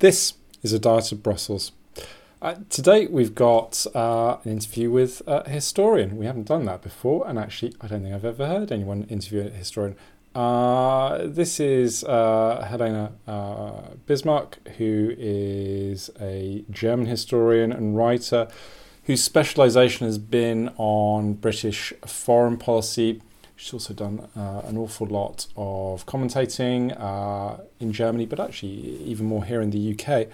This is a Diet of Brussels. Uh, today we've got uh, an interview with a historian. We haven't done that before, and actually, I don't think I've ever heard anyone interview a historian. Uh, this is uh, Helene uh, Bismarck, who is a German historian and writer whose specialisation has been on British foreign policy. She's also done uh, an awful lot of commentating in Germany, but actually even more here in the UK.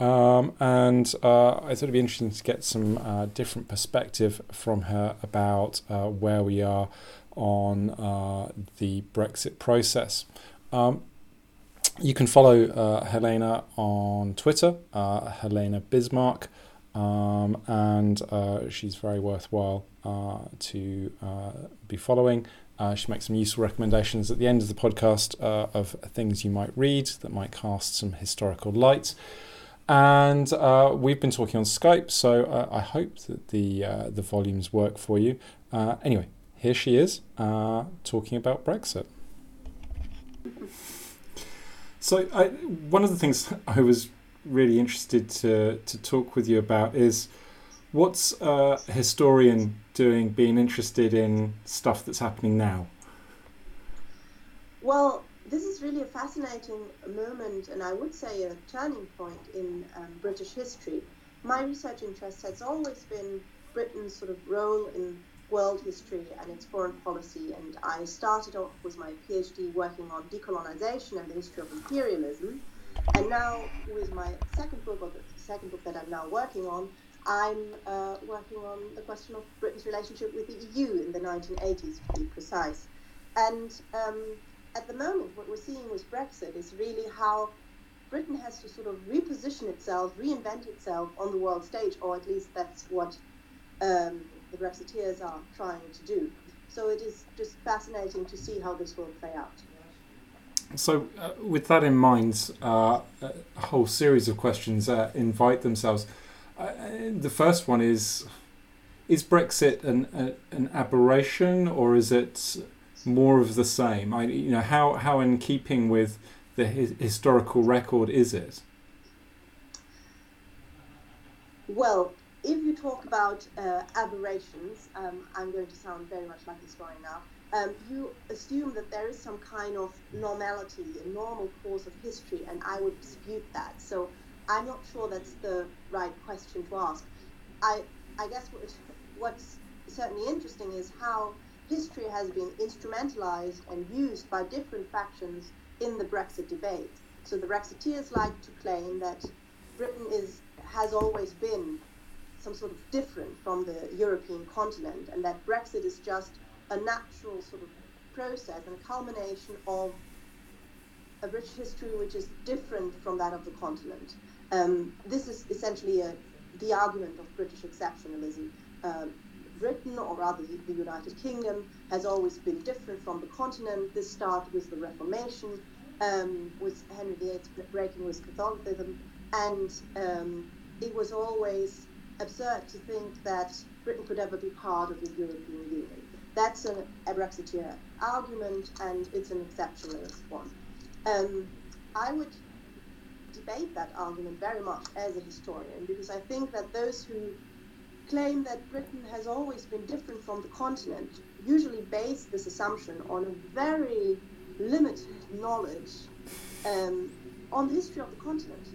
Um, and uh, I thought it'd be interesting to get some uh, different perspective from her about uh, where we are on uh, the Brexit process. Um, you can follow uh, Helene on Twitter, uh, Helene Bismarck, um, and she's very worthwhile to be following. She makes some useful recommendations at the end of the podcast of things you might read that might cast some historical light. And uh, we've been talking on Skype, so uh, I hope that the uh, the volumes work for you. Uh, anyway, here she is uh, talking about Brexit. So, I, one of the things I was really interested to to talk with you about is what's a historian doing, being interested in stuff that's happening now. Well, this is really a fascinating moment, and I would say a turning point in um, British history. My research interest has always been Britain's sort of role in world history and its foreign policy, and I started off with my PhD working on decolonization and the history of imperialism. And now, with my second book, or the second book that I'm now working on, I'm uh, working on the question of Britain's relationship with the EU in the 1980s, to be precise. And um, at the moment, what we're seeing with Brexit is really how Britain has to sort of reposition itself, reinvent itself on the world stage, or at least that's what um, the Brexiteers are trying to do. So it is just fascinating to see how this will play out. So, uh, with that in mind, uh, a whole series of questions uh, invite themselves. The first one is: Is Brexit an an aberration, or is it more of the same? I, you know, how how in keeping with the hi- historical record is it? Well, if you talk about uh, aberrations, um, I'm going to sound very much like a historian now. Um, you assume that there is some kind of normality, a normal course of history, and I would dispute that. So I'm not sure that's the right question to ask. I I guess what, what's certainly interesting is how history has been instrumentalized and used by different factions in the Brexit debate. So the Brexiteers like to claim that Britain is has always been some sort of different from the European continent, and that Brexit is just a natural sort of process and a culmination of a rich history which is different from that of the continent. Um, this is essentially a, the argument of British exceptionalism. Um, Britain, or rather the United Kingdom, has always been different from the continent. This started with the Reformation, um, with Henry VIII breaking with Catholicism, and um, it was always absurd to think that Britain could ever be part of the European Union. That's an, a Brexiteer argument, and it's an exceptionalist one. Um, I would debate that argument very much as a historian because I think that those who claim that Britain has always been different from the continent usually base this assumption on a very limited knowledge um, on the history of the continent.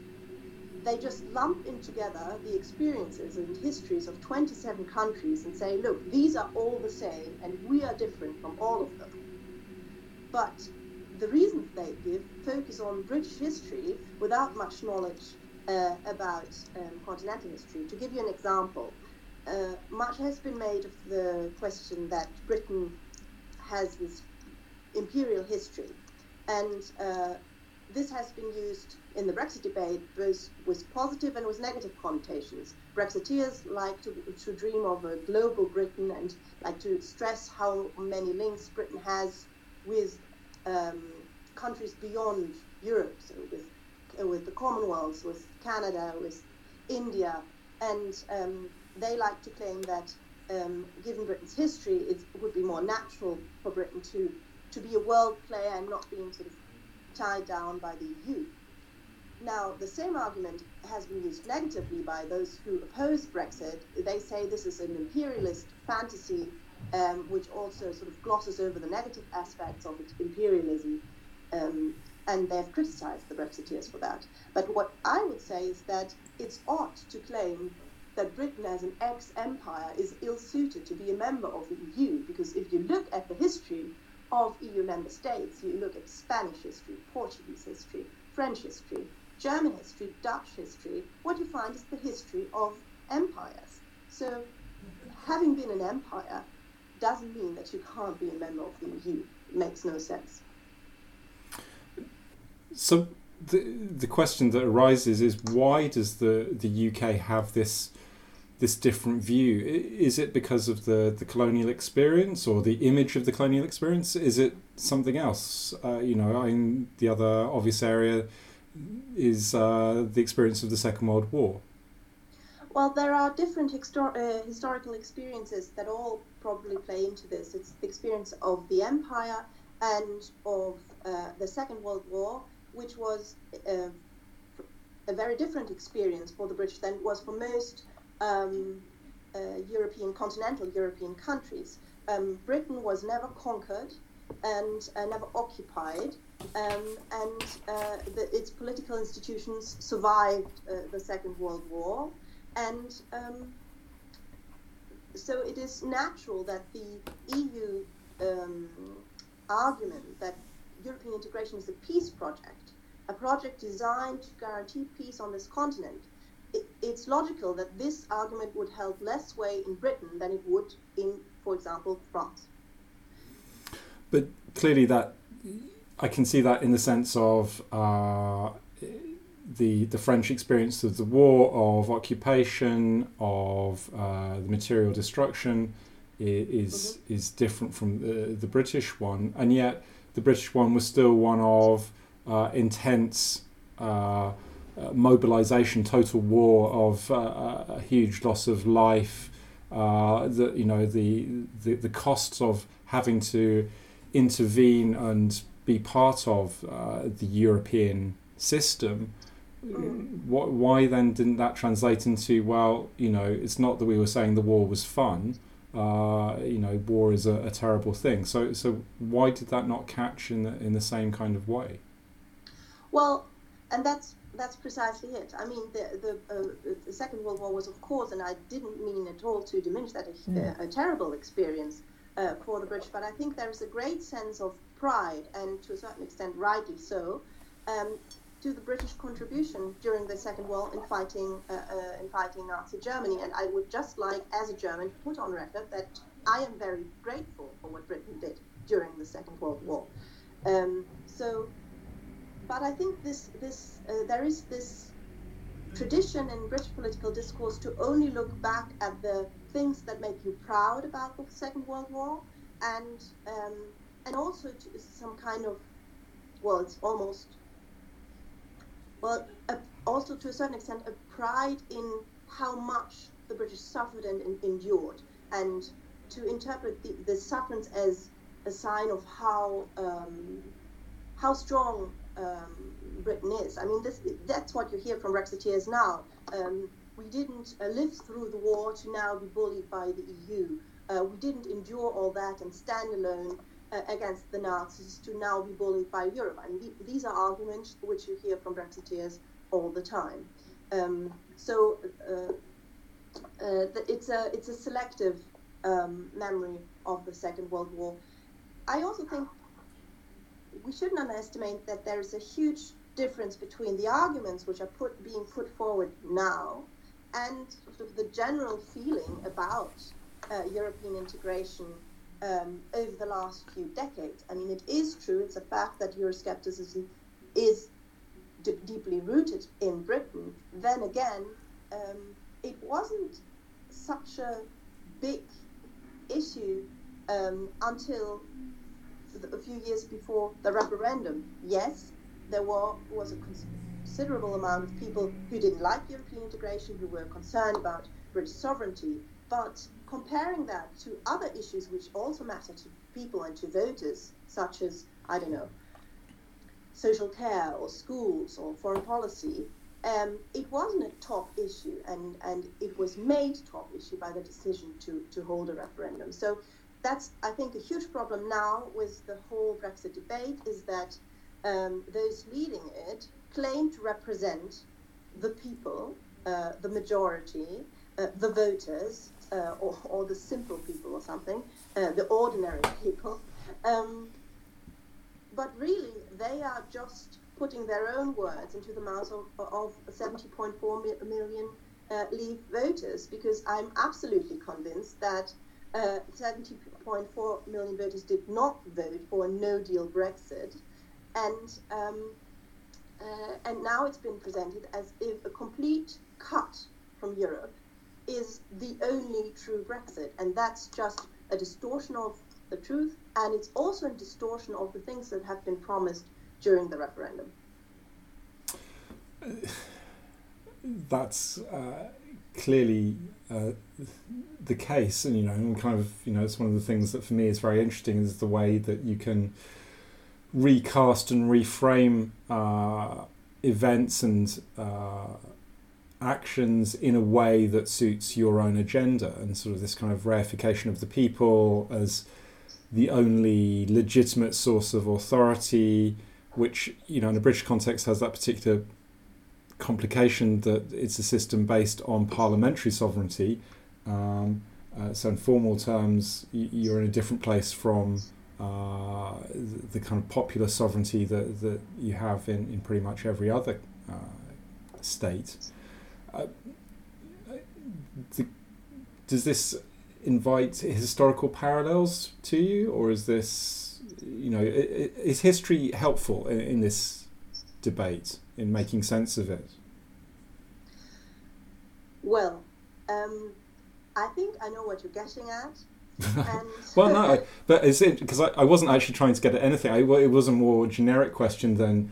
They just lump in together the experiences and histories of 27 countries and say, look, these are all the same and we are different from all of them. But the reasons they give focus on British history without much knowledge uh, about um, continental history. To give you an example, uh, much has been made of the question that Britain has this imperial history, and uh, this has been used in the Brexit debate both with positive and with negative connotations. Brexiteers like to, to dream of a global Britain and like to stress how many links Britain has with um, countries beyond Europe, so with, uh, with the Commonwealths, with Canada, with India, and um, they like to claim that um, given Britain's history, it would be more natural for Britain to, to be a world player and not being sort of tied down by the EU. Now, the same argument has been used negatively by those who oppose Brexit. They say this is an imperialist fantasy, um, which also sort of glosses over the negative aspects of imperialism. Um, and they've criticized the Brexiteers for that. But what I would say is that it's odd to claim that Britain, as an ex empire, is ill suited to be a member of the EU, because if you look at the history of EU member states, you look at Spanish history, Portuguese history, French history, German history, Dutch history, what you find is the history of empires. So, having been an empire doesn't mean that you can't be a member of the EU. It makes no sense. So, the the question that arises is why does the the UK have this this different view? Is it because of the, the colonial experience or the image of the colonial experience? Is it something else? Uh, you know, in the other obvious area is uh, the experience of the Second World War. Well, there are different histor- uh, historical experiences that all probably play into this. It's the experience of the empire and of uh, the Second World War, which was uh, a very different experience for the British than it was for most um, uh, European, continental European countries. Um, Britain was never conquered and uh, never occupied, um, and uh, the, its political institutions survived uh, the Second World War. And um, so it is natural that the EU um, argument that European integration is a peace project, a project designed to guarantee peace on this continent, it, it's logical that this argument would hold less weight in Britain than it would in, for example, France. But clearly, that I can see that in the sense of uh, the the French experience of the war, of occupation, of uh, the material destruction, is mm-hmm. is different from the, the British one, and yet the British one was still one of uh, intense. Uh, uh, mobilization, total war of uh, a huge loss of life, uh, the you know the, the the costs of having to intervene and be part of uh, the European system. What, why then didn't that translate into well, you know, it's not that we were saying the war was fun. Uh, you know, war is a, a terrible thing. So, so why did that not catch in the in the same kind of way? Well, and that's that's precisely it. I mean, the the, uh, the, Second World War was, of course, and I didn't mean at all to diminish that, a, mm. a, a terrible experience uh, for the British. But I think there is a great sense of pride, and to a certain extent, rightly so, um, to the British contribution during the Second War in fighting uh, uh, in fighting Nazi Germany. And I would just like, as a German, to put on record that I am very grateful for what Britain did during the Second World War. Um, so but I think this this uh, there is this tradition in British political discourse to only look back at the things that make you proud about the Second World War, and um, and also to some kind of well, it's almost well, a, also to a certain extent a pride in how much the British suffered and, and endured, and to interpret the, the sufferance as a sign of how um, how strong um, Britain is. I mean, this, that's what you hear from Brexiteers now. Um, we didn't uh, live through the war to now be bullied by the EU. Uh, we didn't endure all that and stand alone uh, against the Nazis to now be bullied by Europe. I mean, th- these are arguments which you hear from Brexiteers all the time. Um, so uh, uh, it's a it's a selective um, memory of the Second World War. I also think we shouldn't underestimate that there is a huge difference between the arguments which are put, being put forward now and sort of the general feeling about uh, European integration um, over the last few decades. I mean, it is true, it's a fact that Euroscepticism is d- deeply rooted in Britain. Then again, um, it wasn't such a big issue um, until a few years before the referendum, yes, there were, was a considerable amount of people who didn't like European integration, who were concerned about British sovereignty. But comparing that to other issues which also matter to people and to voters, such as, I don't know, social care or schools or foreign policy, um, it wasn't a top issue, and, and it was made top issue by the decision to, to hold a referendum. So that's, I think, a huge problem now with the whole Brexit debate is that um, those leading it claim to represent the people, uh, the majority, uh, the voters, uh, or, or, the simple people or something, uh, the ordinary people. Um, but really, they are just putting their own words into the mouths of, of 70.4 million uh, Leave voters because I'm absolutely convinced that uh, 70 1.4 million voters did not vote for a no deal Brexit. And, um, uh, and now it's been presented as if a complete cut from Europe is the only true Brexit. And that's just a distortion of the truth. And it's also a distortion of the things that have been promised during the referendum. That's. Uh clearly uh, the case, and you know, and kind of, you know, it's one of the things that for me is very interesting is the way that you can recast and reframe uh, events and uh, actions in a way that suits your own agenda, and sort of this kind of reification of the people as the only legitimate source of authority which you know in a British context has that particular complication that it's a system based on parliamentary sovereignty. Um, uh, so in formal terms, you're in a different place from uh, the, kind of popular sovereignty that, that you have in, in pretty much every other uh, state. Uh, the, does this invite historical parallels to you, or is this you know, is history helpful in, in this debate in making sense of it? Well, um, I think I know what you're getting at. well, no, but is it because I, I wasn't actually trying to get at anything. I, it was a more generic question than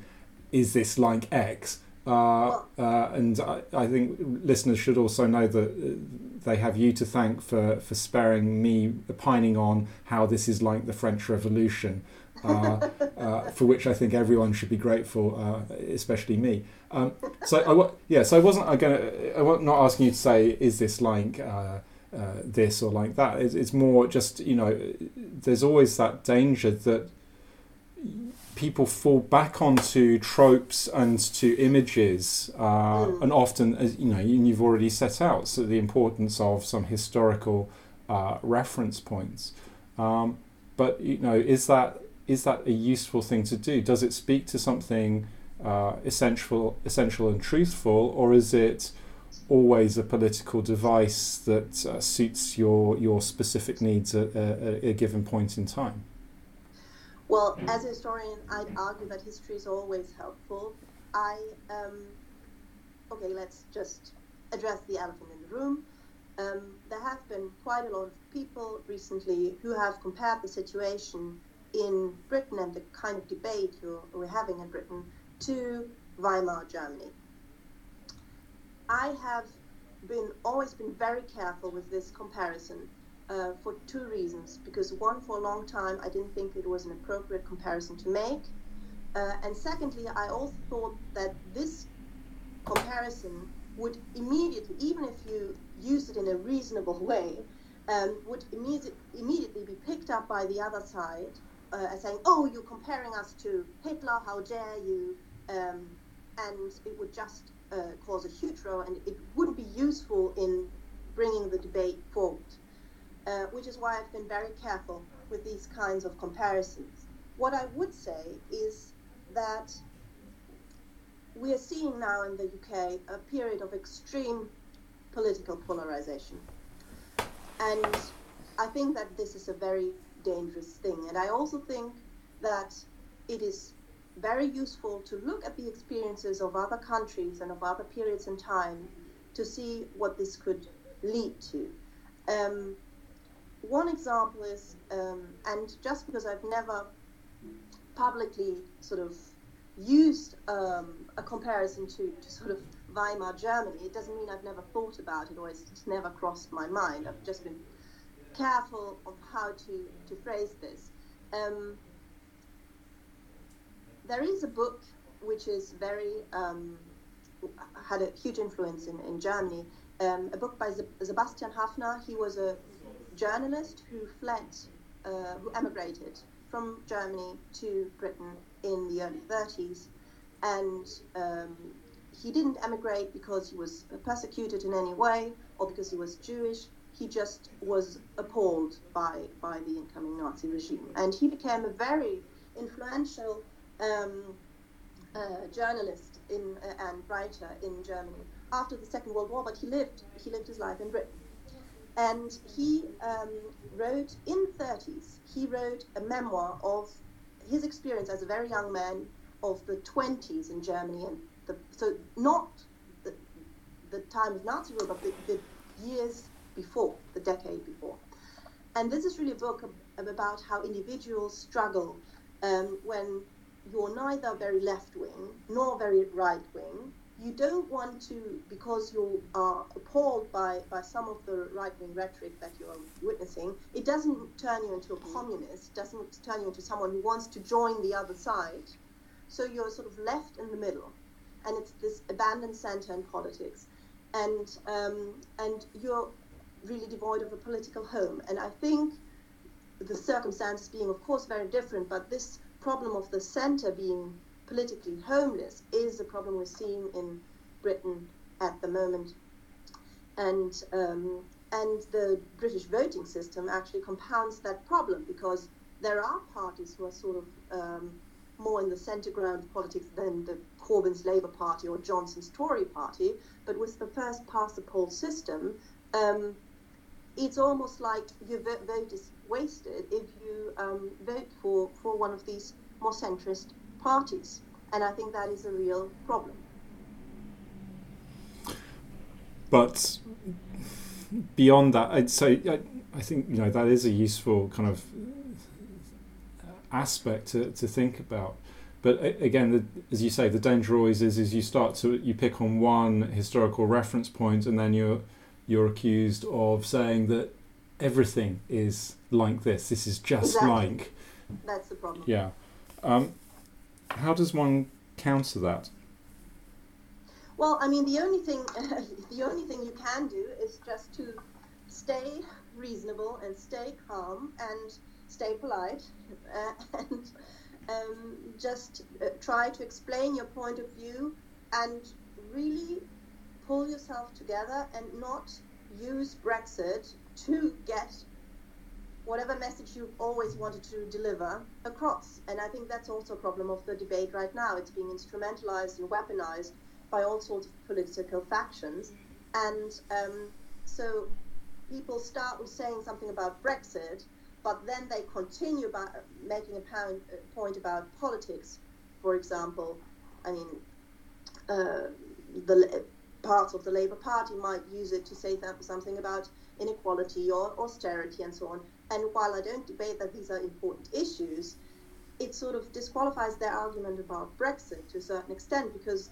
is this like X? Uh, uh, and I, I, think listeners should also know that uh, they have you to thank for, for sparing me pining on how this is like the French Revolution, uh, uh, for which I think everyone should be grateful, uh, especially me. Um, so I, yeah, so I wasn't I going I was not asking you to say is this like this or like that. It's, it's more just you know, there's always that danger that people fall back onto tropes and to images, uh, mm. and often, as you know, you've already set out so the importance of some historical uh, reference points. Um, but you know, is that is that a useful thing to do? Does it speak to something uh, essential, essential and truthful, or is it always a political device that uh, suits your your specific needs at, at a given point in time? Well, as a historian, I'd argue that history is always helpful. I, um, okay, let's just address the elephant in the room. Um, there have been quite a lot of people recently who have compared the situation in Britain and the kind of debate we're having in Britain to Weimar Germany. I have been always been very careful with this comparison uh, for two reasons. Because one, for a long time, I didn't think it was an appropriate comparison to make. Uh, and secondly, I also thought that this comparison would immediately, even if you used it in a reasonable way, um, would immediate, immediately be picked up by the other side uh, as saying, oh, you're comparing us to Hitler, how dare you? Um, and it would just uh, cause a huge row and it wouldn't be useful in bringing the debate forward uh, which is why I've been very careful with these kinds of comparisons. What I would say is that we are seeing now in the UK a period of extreme political polarization. And I think that this is a very dangerous thing. And I also think that it is very useful to look at the experiences of other countries and of other periods in time to see what this could lead to. Um, one example is, um, and just because I've never publicly sort of used um, a comparison to, to sort of Weimar Germany, it doesn't mean I've never thought about it or it's, never crossed my mind. I've just been careful of how to, to phrase this. Um, there is a book which is very um, had a huge influence in, in Germany. Um, a book by Sebastian Haffner. He was a journalist who fled, uh, who emigrated from Germany to Britain in the early 30s, and um, he didn't emigrate because he was persecuted in any way or because he was Jewish. He just was appalled by by the incoming Nazi regime, and he became a very influential um, uh, journalist in, uh, and writer in Germany after the Second World War. But he lived he lived his life in Britain, and he um, wrote in 30s. He wrote a memoir of his experience as a very young man of the 20s in Germany, and the, so not the, the time of Nazi rule, but the, the years before, the decade before. And this is really a book about how individuals struggle um, when you're neither very left wing nor very right wing. You don't want to, because you are appalled by, by some of the right wing rhetoric that you're witnessing, it doesn't turn you into a communist, doesn't turn you into someone who wants to join the other side. So you're sort of left in the middle. And it's this abandoned center in politics. And, um, and you're really devoid of a political home. And I think the circumstances being, of course, very different, but this problem of the centre being politically homeless is a problem we're seeing in Britain at the moment. And, um, and the British voting system actually compounds that problem because there are parties who are sort of um, more in the centre ground politics than the Corbyn's Labour Party or Johnson's Tory Party. But with the first past the poll system, um, it's almost like your vote is wasted if you um, vote for, for one of these more centrist parties. And I think that is a real problem. But beyond that, I'd say I, I think you know that is a useful kind of aspect to, to think about. But again, the, as you say, the danger always is is you start to you pick on one historical reference point, and then you're you're accused of saying that everything is like this. This is just exactly. like. That's the problem. Yeah. Um, how does one counter that? Well, I mean, the only thing the only thing you can do is just to stay reasonable and stay calm and stay polite uh, and um, just uh, try to explain your point of view and really pull yourself together and not use Brexit to get whatever message you've always wanted to deliver across. And I think that's also a problem of the debate right now. It's being instrumentalized and weaponized by all sorts of political factions. And um, so people start with saying something about Brexit, but then they continue by making a point about politics. For example, I mean, uh, the parts of the Labour Party might use it to say something about inequality or austerity and so on. And while I don't debate that these are important issues, it sort of disqualifies their argument about Brexit to a certain extent because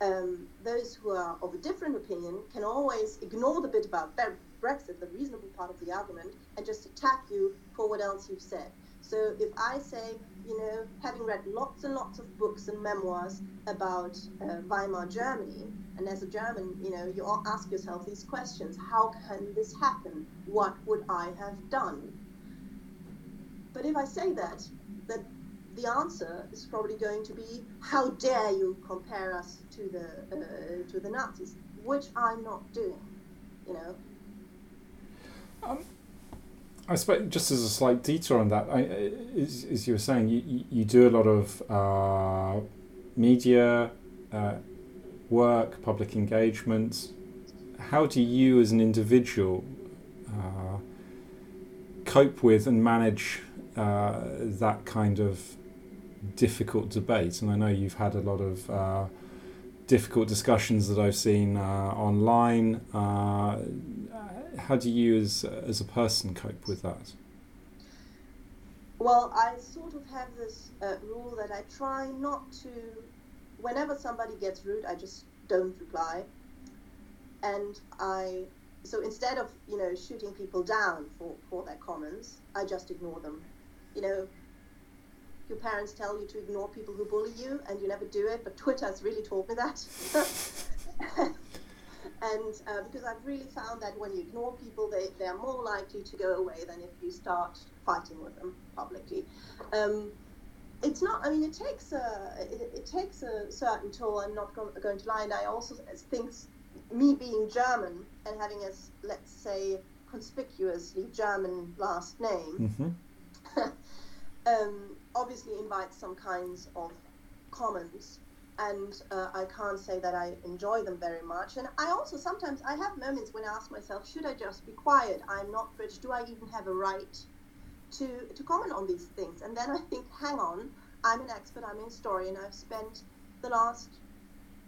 um, those who are of a different opinion can always ignore the bit about Brexit, the reasonable part of the argument, and just attack you for what else you've said. So if I say, you know, having read lots and lots of books and memoirs about uh, Weimar Germany, and as a German, you know, you ask yourself these questions: How can this happen? What would I have done? But if I say that, that the answer is probably going to be, "How dare you compare us to the uh, to the Nazis?" Which I'm not doing, you know. Um, I suppose just as a slight detour on that, I, as, as you were saying, you, you do a lot of uh, media uh, work, public engagement. How do you, as an individual, uh, cope with and manage uh, that kind of difficult debate? And I know you've had a lot of uh, difficult discussions that I've seen uh, online how do you as as a person cope with that? Well, I sort of have this uh, rule that I try not to. Whenever somebody gets rude, I just don't reply, and I. So instead of you know shooting people down for for their comments, I just ignore them. You know, your parents tell you to ignore people who bully you and you never do it, but Twitter has really taught me that. and uh, because I've really found that when you ignore people, they, they are more likely to go away than if you start fighting with them publicly. Um, it's not. I mean, it takes a it, it takes a certain toll. I'm not go- going to lie, and I also think me being German and having a let's say conspicuously German last name mm-hmm. um, obviously invites some kinds of comments and uh, I can't say that I enjoy them very much. And I also sometimes I have moments when I ask myself, should I just be quiet? I'm not British. Do I even have a right to to comment on these things? And then I think, hang on, I'm an expert. I'm a historian. I've spent the last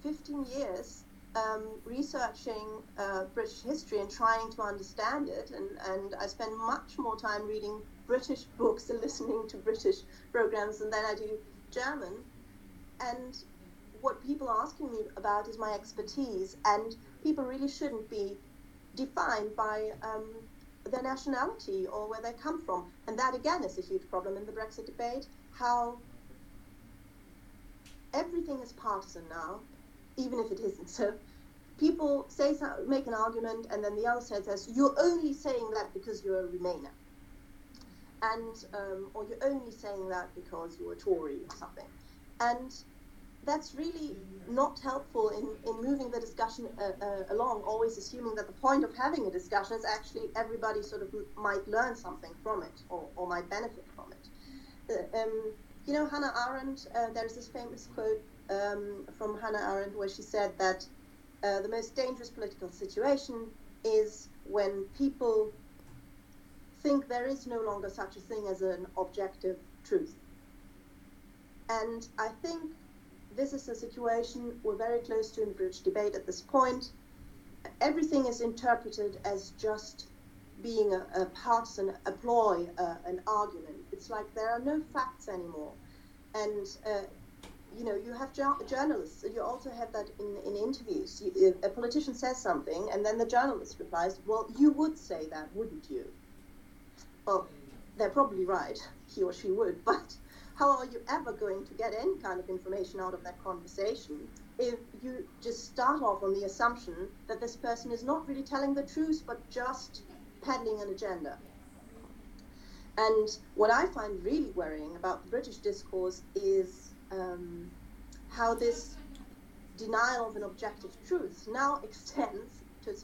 15 years um, researching uh, British history and trying to understand it. And, and I spend much more time reading British books and listening to British programs and then I do German. And what people are asking me about is my expertise, and people really shouldn't be defined by um, their nationality or where they come from. And that again is a huge problem in the Brexit debate. How everything is partisan now, even if it isn't. So people say make an argument, and then the other side says you're only saying that because you're a Remainer, and um, or you're only saying that because you're a Tory or something, and that's really not helpful in, in moving the discussion uh, uh, along, always assuming that the point of having a discussion is actually everybody sort of might learn something from it or, or might benefit from it. Uh, um, you know, Hannah Arendt, uh, there's this famous quote um, from Hannah Arendt where she said that uh, the most dangerous political situation is when people think there is no longer such a thing as an objective truth. And I think this is a situation we're very close to in British debate at this point. Everything is interpreted as just being a, a partisan, a ploy, uh, an argument. It's like there are no facts anymore. And, uh, you know, you have journalists, you also have that in, in interviews. You, a politician says something, and then the journalist replies, Well, you would say that, wouldn't you? Well, they're probably right, he or she would, but how are you ever going to get any kind of information out of that conversation if you just start off on the assumption that this person is not really telling the truth but just peddling an agenda? And what I find really worrying about the British discourse is um, how this denial of an objective truth now extends to,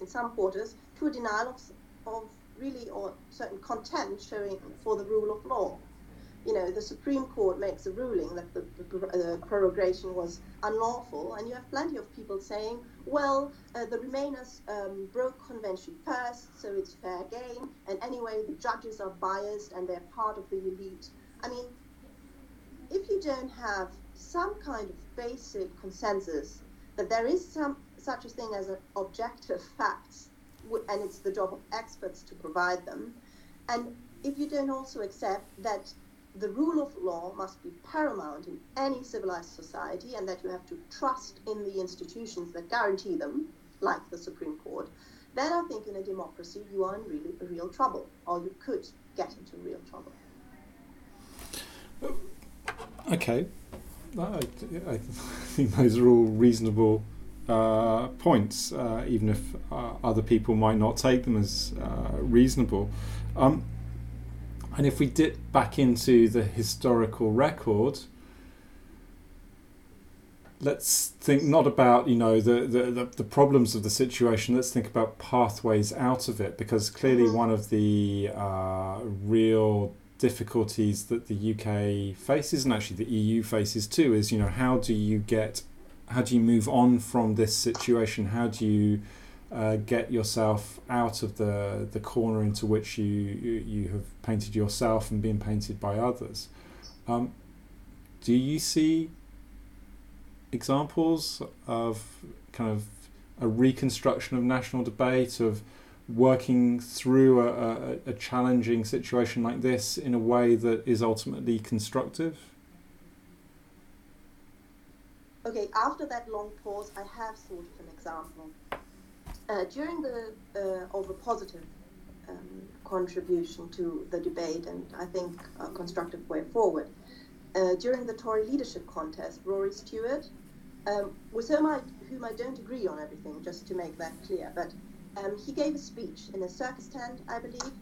in some quarters, to a denial of, of really or certain contempt showing for the rule of law you know, the Supreme Court makes a ruling that the, the, prorogation was unlawful, and you have plenty of people saying, well, uh, the Remainers um, broke convention first, so it's fair game, and anyway, the judges are biased and they're part of the elite. I mean, if you don't have some kind of basic consensus that there is some such a thing as objective facts, and it's the job of experts to provide them, and if you don't also accept that the rule of law must be paramount in any civilized society and that you have to trust in the institutions that guarantee them, like the Supreme Court, then I think in a democracy you are in really real trouble, or you could get into real trouble. Okay, I, I think those are all reasonable uh, points, uh, even if uh, other people might not take them as uh, reasonable. Um, and if we dip back into the historical record, let's think not about you know the, the, the, problems of the situation let's think about pathways out of it because clearly mm-hmm. one of the uh, real difficulties that the UK faces and actually the EU faces too is you know how do you get how do you move on from this situation how do you uh, get yourself out of the the corner into which you you, have painted yourself and been painted by others. Um, do you see examples of kind of a reconstruction of national debate of working through a, a, a challenging situation like this in a way that is ultimately constructive? Okay, after that long pause, I have thought of an example uh, during the uh, of a positive um, contribution to the debate and I think a constructive way forward. Uh, during the Tory leadership contest, Rory Stewart, um, with whom I, whom I don't agree on everything, just to make that clear, but um, he gave a speech in a circus tent, I believe,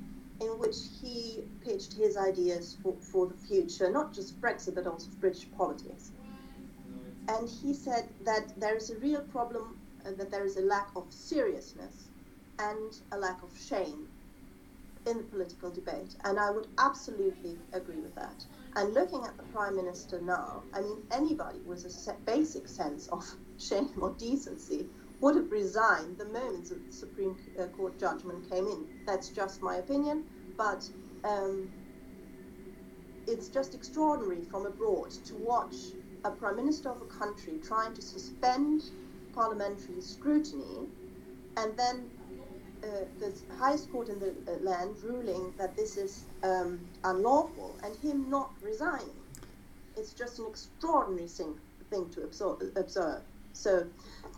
in which he pitched his ideas for, for the future, not just Brexit, but also British politics. And he said that there is a real problem, uh, that there is a lack of seriousness and a lack of shame in the political debate. And I would absolutely agree with that. And looking at the Prime Minister now, I mean, anybody with a basic sense of shame or decency would have resigned the moment the Supreme uh, Court judgment came in. That's just my opinion, but um, it's just extraordinary from abroad to watch a Prime Minister of a country trying to suspend parliamentary scrutiny and then uh, the highest court in the uh, land ruling that this is um, unlawful and him not resigning. It's just an extraordinary thing, thing to observe. So,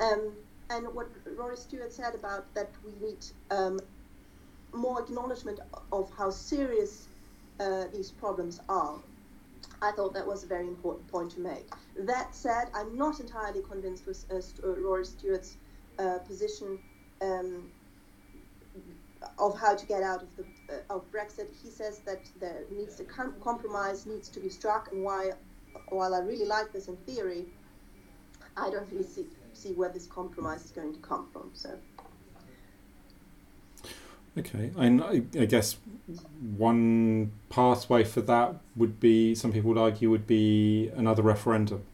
um, and what Rory Stewart said about that we need um, more acknowledgement of how serious uh, these problems are. I thought that was a very important point to make. That said, I'm not entirely convinced with uh, Rory Stewart's uh, position um, of how to get out of the uh, of Brexit. He says that there needs to com- compromise needs to be struck, and while while I really like this in theory, I don't really see see where this compromise is going to come from. So. Okay, and I, I guess one pathway for that would be some people would argue would be another referendum.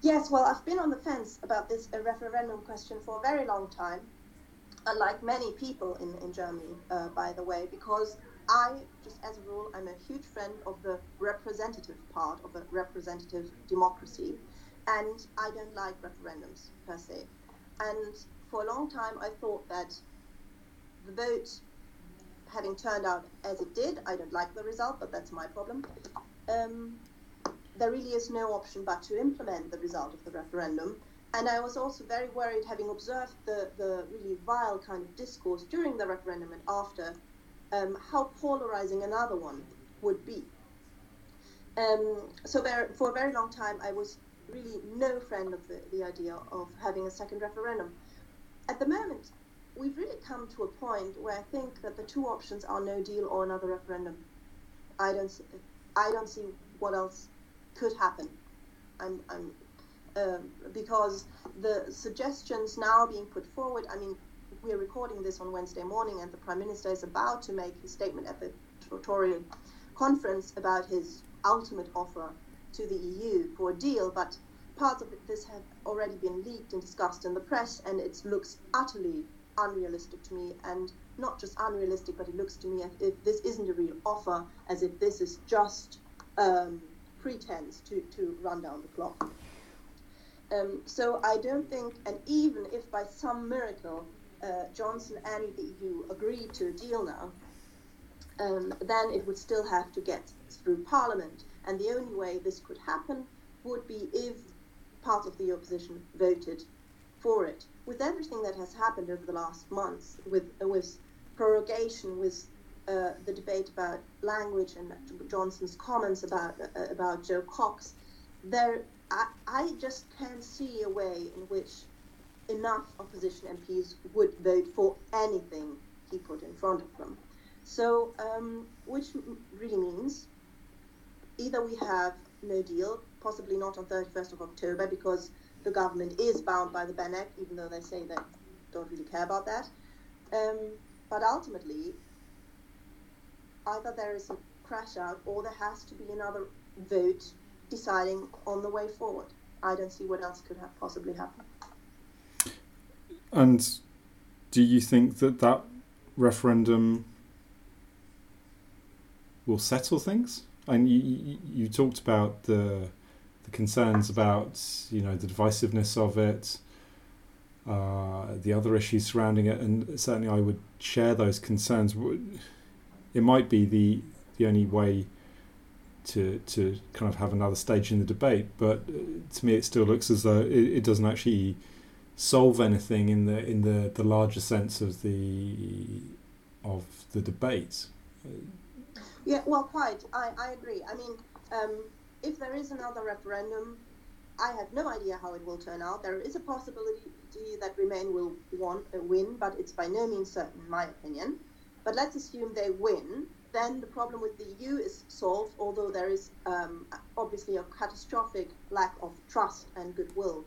Yes, well, I've been on the fence about this referendum question for a very long time, unlike many people in, in Germany, uh, by the way, because I, just as a rule, I'm a huge friend of the representative part of a representative democracy and I don't like referendums per se. And for a long time, I thought that the vote, having turned out as it did, I don't like the result, but that's my problem. Um, there really is no option but to implement the result of the referendum. And I was also very worried, having observed the, the really vile kind of discourse during the referendum and after, um, how polarizing another one would be. Um, so there, for a very long time, I was really no friend of the, the idea of having a second referendum. At the moment, we've really come to a point where I think that the two options are no deal or another referendum. I don't, see, I don't see what else could happen. I'm, I'm, um, because the suggestions now being put forward, I mean, we're recording this on Wednesday morning, and the Prime Minister is about to make his statement at the Tory conference about his ultimate offer to the EU for a deal, but parts of this have already been leaked and discussed in the press, and it looks utterly unrealistic to me, and not just unrealistic, but it looks to me as if this isn't a real offer, as if this is just um, pretense to, to run down the clock. Um, so I don't think, and even if by some miracle uh, Johnson and the EU agree to a deal now, um, then it would still have to get through Parliament. And the only way this could happen would be if part of the opposition voted for it. With everything that has happened over the last months, with uh, with prorogation, with uh, the debate about language and Johnson's comments about uh, about Jo Cox, there I, I just can't see a way in which enough opposition MPs would vote for anything he put in front of them. So, um, which really means either we have no deal, possibly not on 31st of October, because the government is bound by the Benn Act, even though they say they don't really care about that. Um, but ultimately, either there is a crash out or there has to be another vote deciding on the way forward. I don't see what else could have possibly happened. And do you think that that referendum will settle things? and you, you, you talked about the concerns about you know the divisiveness of it, uh, the other issues surrounding it, and certainly I would share those concerns. It might be the the only way to to kind of have another stage in the debate, but uh, to me it still looks as though it, it doesn't actually solve anything in the in the, the larger sense of the of the debate. Yeah, well, quite. I, I agree. I mean, um, if there is another referendum, I have no idea how it will turn out. There is a possibility that Remain will want, uh, win, but it's by no means certain, in my opinion. But let's assume they win. Then the problem with the EU is solved, although there is um, obviously a catastrophic lack of trust and goodwill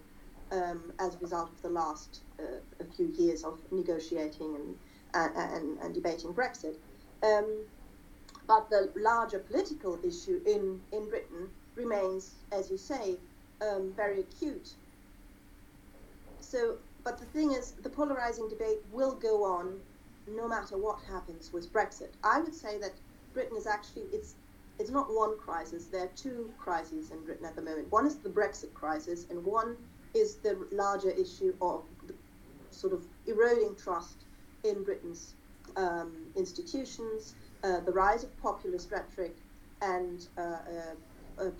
um, as a result of the last uh, few years of negotiating and, uh, and, and debating Brexit. Um, but the larger political issue in, in Britain remains, as you say, um, very acute. So, but the thing is, the polarizing debate will go on no matter what happens with Brexit. I would say that Britain is actually it's it's not one crisis. There are two crises in Britain at the moment. One is the Brexit crisis, and one is the larger issue of the sort of eroding trust in Britain's um, institutions, uh, the rise of populist rhetoric, and uh, uh,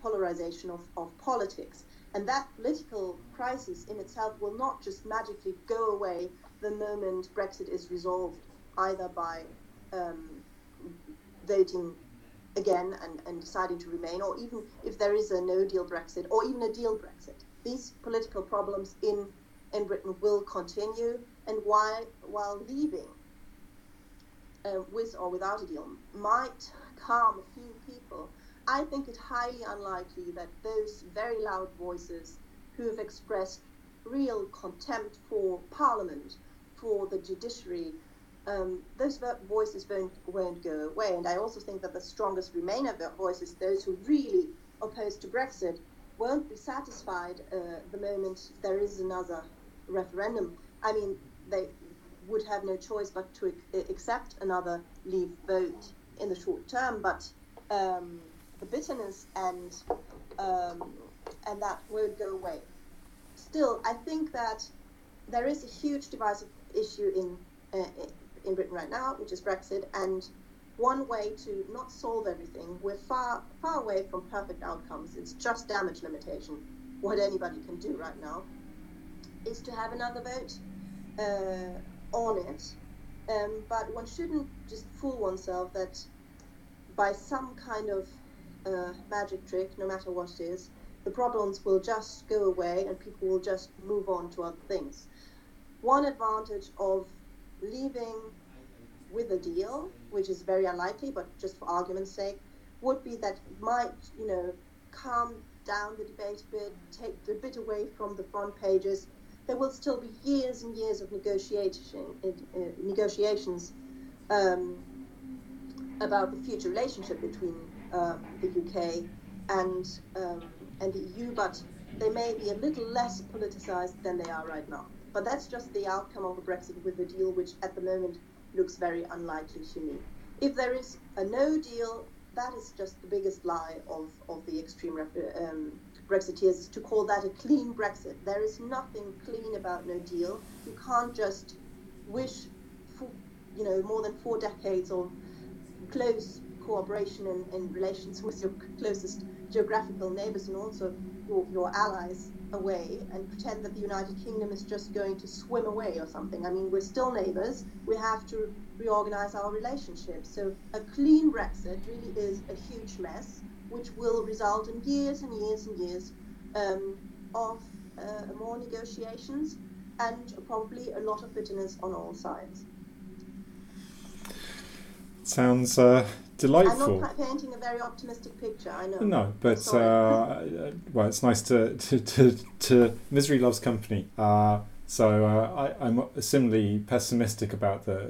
polarization of, of politics. And that political crisis in itself will not just magically go away the moment Brexit is resolved, either by um, voting again and, and deciding to remain, or even if there is a no deal Brexit, or even a deal Brexit. These political problems in, in Britain will continue, and while, while leaving, uh, with or without a deal, might calm a few people I think it highly unlikely that those very loud voices who have expressed real contempt for Parliament, for the judiciary, um, those voices won't, won't go away. And I also think that the strongest Remainer voices, those who really oppose to Brexit, won't be satisfied uh, the moment there is another referendum. I mean, they would have no choice but to accept another leave vote in the short term, but um, the bitterness and um, and that won't go away. Still, I think that there is a huge divisive issue in uh, in Britain right now, which is Brexit, and one way to not solve everything, we're far far away from perfect outcomes. It's just damage limitation. What anybody can do right now is to have another vote uh, on it. Um, but one shouldn't just fool oneself that by some kind of a magic trick, no matter what it is, the problems will just go away and people will just move on to other things. One advantage of leaving with a deal, which is very unlikely, but just for argument's sake, would be that it might, you know, calm down the debate a bit, take a bit away from the front pages. There will still be years and years of negotiation, uh, negotiations um, about the future relationship between uh, the UK and um, and the EU, but they may be a little less politicized than they are right now. But that's just the outcome of a Brexit with a deal, which at the moment looks very unlikely to me. If there is a no deal, that is just the biggest lie of, of the extreme um, Brexiteers, is to call that a clean Brexit. There is nothing clean about no deal. You can't just wish for, you know, more than four decades of close cooperation and relations with your closest geographical neighbors and also your, your allies away and pretend that the United Kingdom is just going to swim away or something. I mean, we're still neighbors. We have to reorganize our relationship. So a clean Brexit really is a huge mess, which will result in years and years and years um, of uh, more negotiations and probably a lot of bitterness on all sides. Sounds uh, delightful. I'm not painting a very optimistic picture. I know. No, but uh, well, it's nice to to, to, to misery loves company. Uh, so uh, I, am similarly pessimistic about the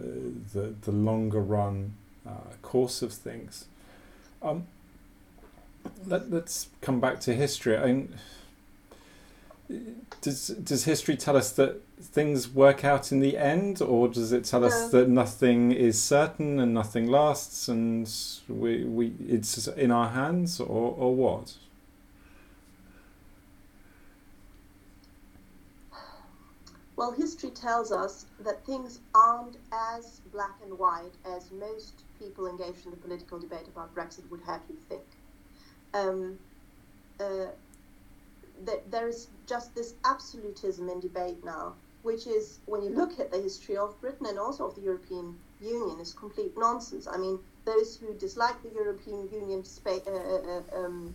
the, the longer run uh, course of things. Um, let, us come back to history. I mean, does does history tell us that things work out in the end, or does it tell us that nothing is certain and nothing lasts, and we we it's in our hands, or or what? Well, history tells us that things aren't as black and white as most people engaged in the political debate about Brexit would have you think. Um, uh, that there is just this absolutism in debate now which is when you look at the history of Britain and also of the European Union, is complete nonsense. I mean, those who dislike the European Union, uh, uh, um,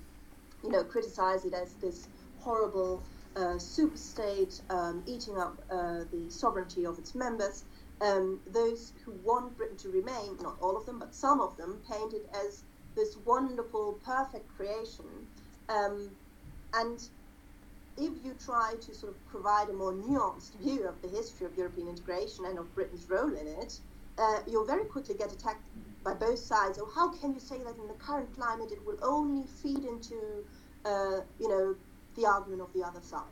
you know, criticize it as this horrible uh, super state um, eating up uh, the sovereignty of its members. Um, those who want Britain to remain, not all of them, but some of them, paint it as this wonderful, perfect creation. Um, and if you try to sort of provide a more nuanced view of the history of European integration and of Britain's role in it, uh, you'll very quickly get attacked by both sides. Oh, how can you say that in the current climate it will only feed into, uh, you know, the argument of the other side?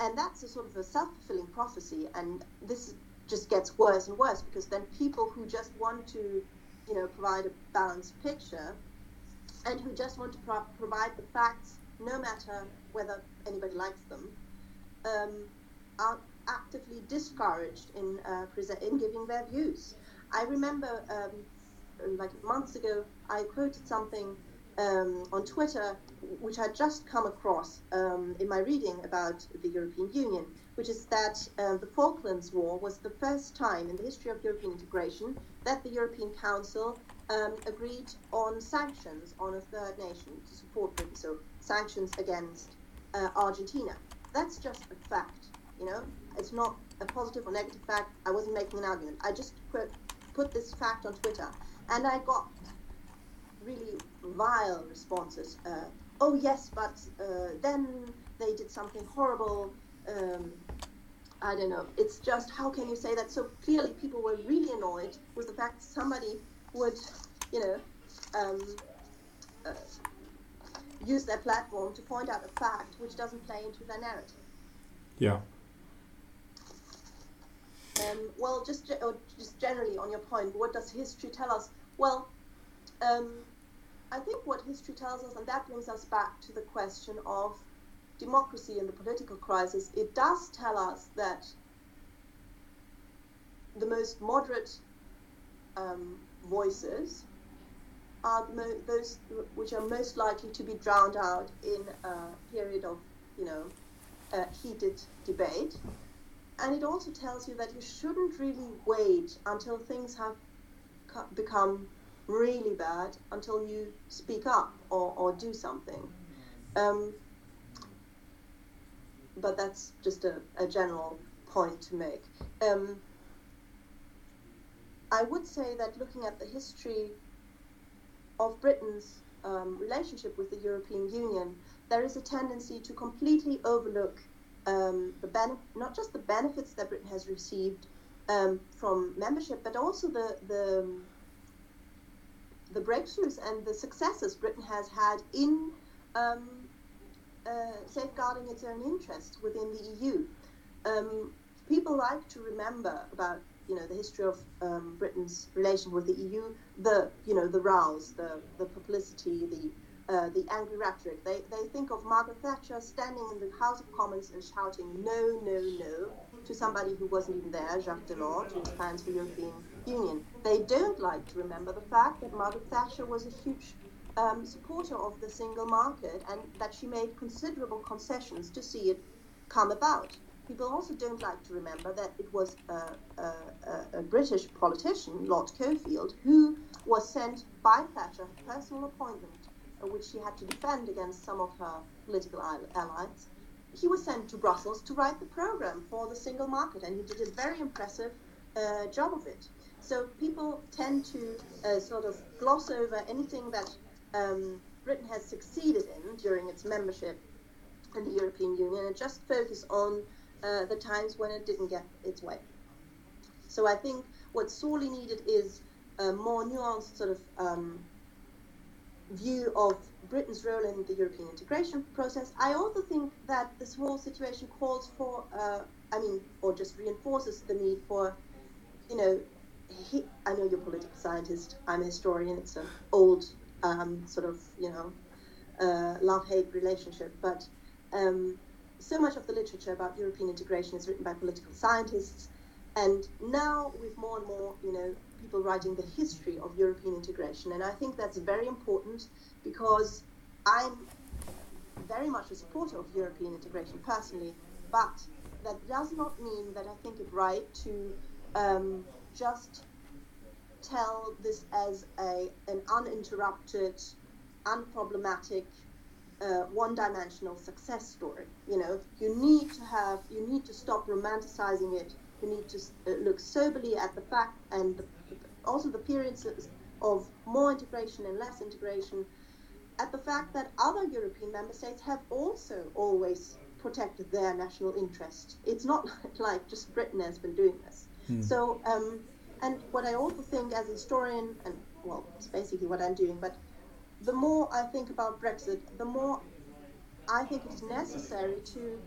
And that's a sort of a self-fulfilling prophecy, and this just gets worse and worse because then people who just want to, you know, provide a balanced picture, and who just want to pro- provide the facts, no matter whether anybody likes them, um, are actively discouraged in uh, present in giving their views. I remember, um, like months ago, I quoted something um, on Twitter, which I just come across um, in my reading about the European Union, which is that uh, the Falklands War was the first time in the history of European integration that the European Council um, agreed on sanctions on a third nation to support Britain. So sanctions against uh, Argentina. That's just a fact, you know. It's not a positive or negative fact. I wasn't making an argument. I just put put this fact on Twitter, and I got really vile responses. Uh, oh yes, but uh, then they did something horrible. Um, I don't know. It's just how can you say that? So clearly, people were really annoyed with the fact somebody would, you know, um, use their platform to point out a fact which doesn't play into their narrative. Yeah. Um, well, just just generally on your point, what does history tell us? Well, um, I think what history tells us, and that brings us back to the question of democracy and the political crisis, it does tell us that the most moderate um, voices are mo- those which are most likely to be drowned out in a period of, you know, heated debate. And it also tells you that you shouldn't really wait until things have become really bad until you speak up or, or do something. Um, but that's just a, a general point to make. Um, I would say that looking at the history of Britain's um, relationship with the European Union, there is a tendency to completely overlook um, the benef- not just the benefits that Britain has received um, from membership, but also the, the the breakthroughs and the successes Britain has had in um, uh, safeguarding its own interests within the EU. Um, people like to remember about you know the history of um, Britain's relation with the EU, the you know the rows, the the publicity, the uh, the angry rhetoric. They they think of Margaret Thatcher standing in the House of Commons and shouting no, no, no to somebody who wasn't even there, Jacques Delors, who plans for the European Union. They don't like to remember the fact that Margaret Thatcher was a huge um, supporter of the single market and that she made considerable concessions to see it come about. People also don't like to remember that it was a, a, a, British politician, Lord Cockfield, who was sent by Thatcher, her personal appointment, uh, which she had to defend against some of her political allies. He was sent to Brussels to write the program for the single market, and he did a very impressive uh, job of it. So people tend to uh, sort of gloss over anything that um, Britain has succeeded in during its membership in the European Union and just focus on uh, the times when it didn't get its way. So I think what's sorely needed is a more nuanced sort of um, view of Britain's role in the European integration process. I also think that this whole situation calls for, uh, I mean, or just reinforces the need for, you know, he, I know you're a political scientist, I'm a historian, it's an old um, sort of, you know, uh, love hate relationship, but um, so much of the literature about European integration is written by political scientists, and now with more and more, you know, people writing the history of European integration, and I think that's very important because I'm very much a supporter of European integration personally, but that does not mean that I think it right to um, just tell this as a, an uninterrupted, unproblematic, uh, one-dimensional success story. You know, you need to have, you need to stop romanticizing it. You need to uh, look soberly at the fact and the, also the periods of more integration and less integration, at the fact that other European member states have also always protected their national interest. It's not like just Britain has been doing this. Hmm. So, um, and what I also think as a historian, and well, it's basically what I'm doing, but the more I think about Brexit, the more I think it's necessary to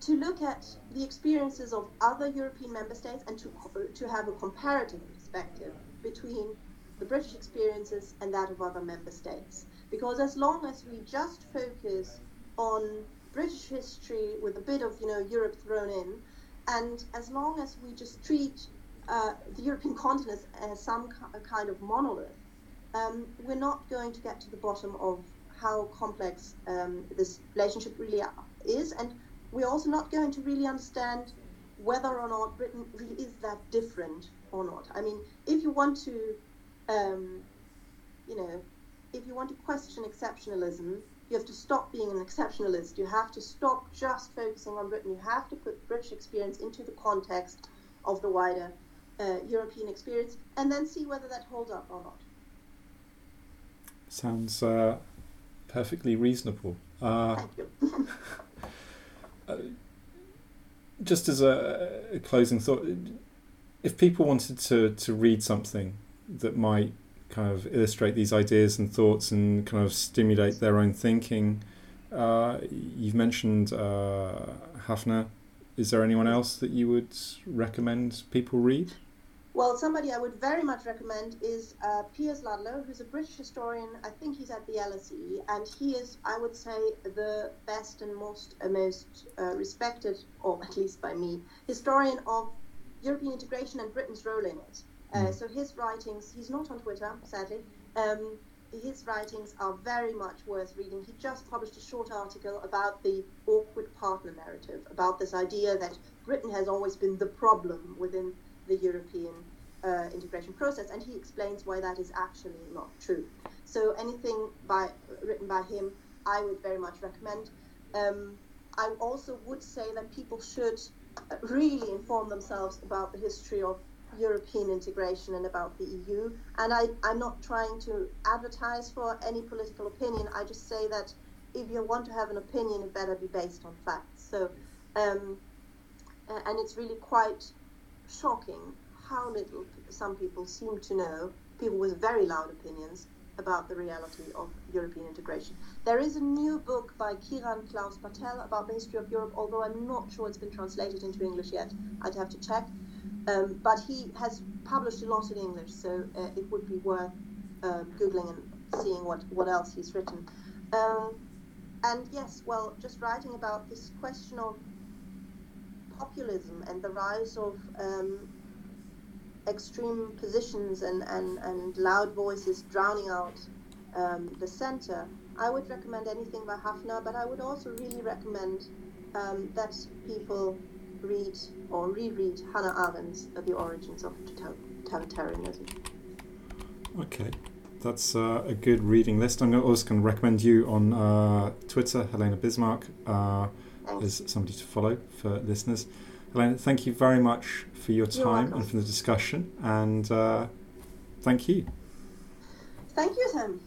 to look at the experiences of other European member states and to to have a comparative perspective between the British experiences and that of other member states. Because as long as we just focus on British history with a bit of you know Europe thrown in, and as long as we just treat uh, the European continent as some kind of monolith, um, we're not going to get to the bottom of how complex um, this relationship really is, and we're also not going to really understand whether or not Britain really is that different or not. I mean, if you want to, um, you know, if you want to question exceptionalism, you have to stop being an exceptionalist. You have to stop just focusing on Britain. You have to put British experience into the context of the wider uh, European experience and then see whether that holds up or not. Sounds uh, perfectly reasonable. Uh. Uh, just as a, a, closing thought, if people wanted to, to read something that might kind of illustrate these ideas and thoughts and kind of stimulate their own thinking, uh, you've mentioned uh, Haffner. Is there anyone else that you would recommend people read? Well, somebody I would very much recommend is uh, Piers Ludlow, who's a British historian. I think he's at the LSE, and he is, I would say, the best and most uh, most uh, respected, or at least by me, historian of European integration and Britain's role in it. Uh, hmm. so his writings, he's not on Twitter, sadly. Um, his writings are very much worth reading. He just published a short article about the awkward partner narrative, about this idea that Britain has always been the problem within the European uh, integration process, and he explains why that is actually not true. So anything by written by him, I would very much recommend. Um, I also would say that people should really inform themselves about the history of European integration and about the EU. And I, I'm not trying to advertise for any political opinion. I just say that if you want to have an opinion, it better be based on facts. So, um, and it's really quite shocking how little some people seem to know, people with very loud opinions, about the reality of European integration. There is a new book by Kiran Klaus Patel about the history of Europe, although I'm not sure it's been translated into English yet. I'd have to check. Um, but he has published a lot in English, so uh, it would be worth uh, Googling and seeing what, what else he's written. Um, and yes, well, just writing about this question of populism and the rise of um, extreme positions and, and, and loud voices drowning out um, the center, I would recommend anything by Haffner, but I would also really recommend um, that people read or reread Hannah Arendt's The Origins of Totalitarianism. Okay, that's uh, a good reading list. I'm also going to recommend you on uh, Twitter, Helene Bismarck. Uh, as somebody to follow for listeners. Helene, thank you very much for your time and for the discussion, and uh, thank you. Thank you, Sam.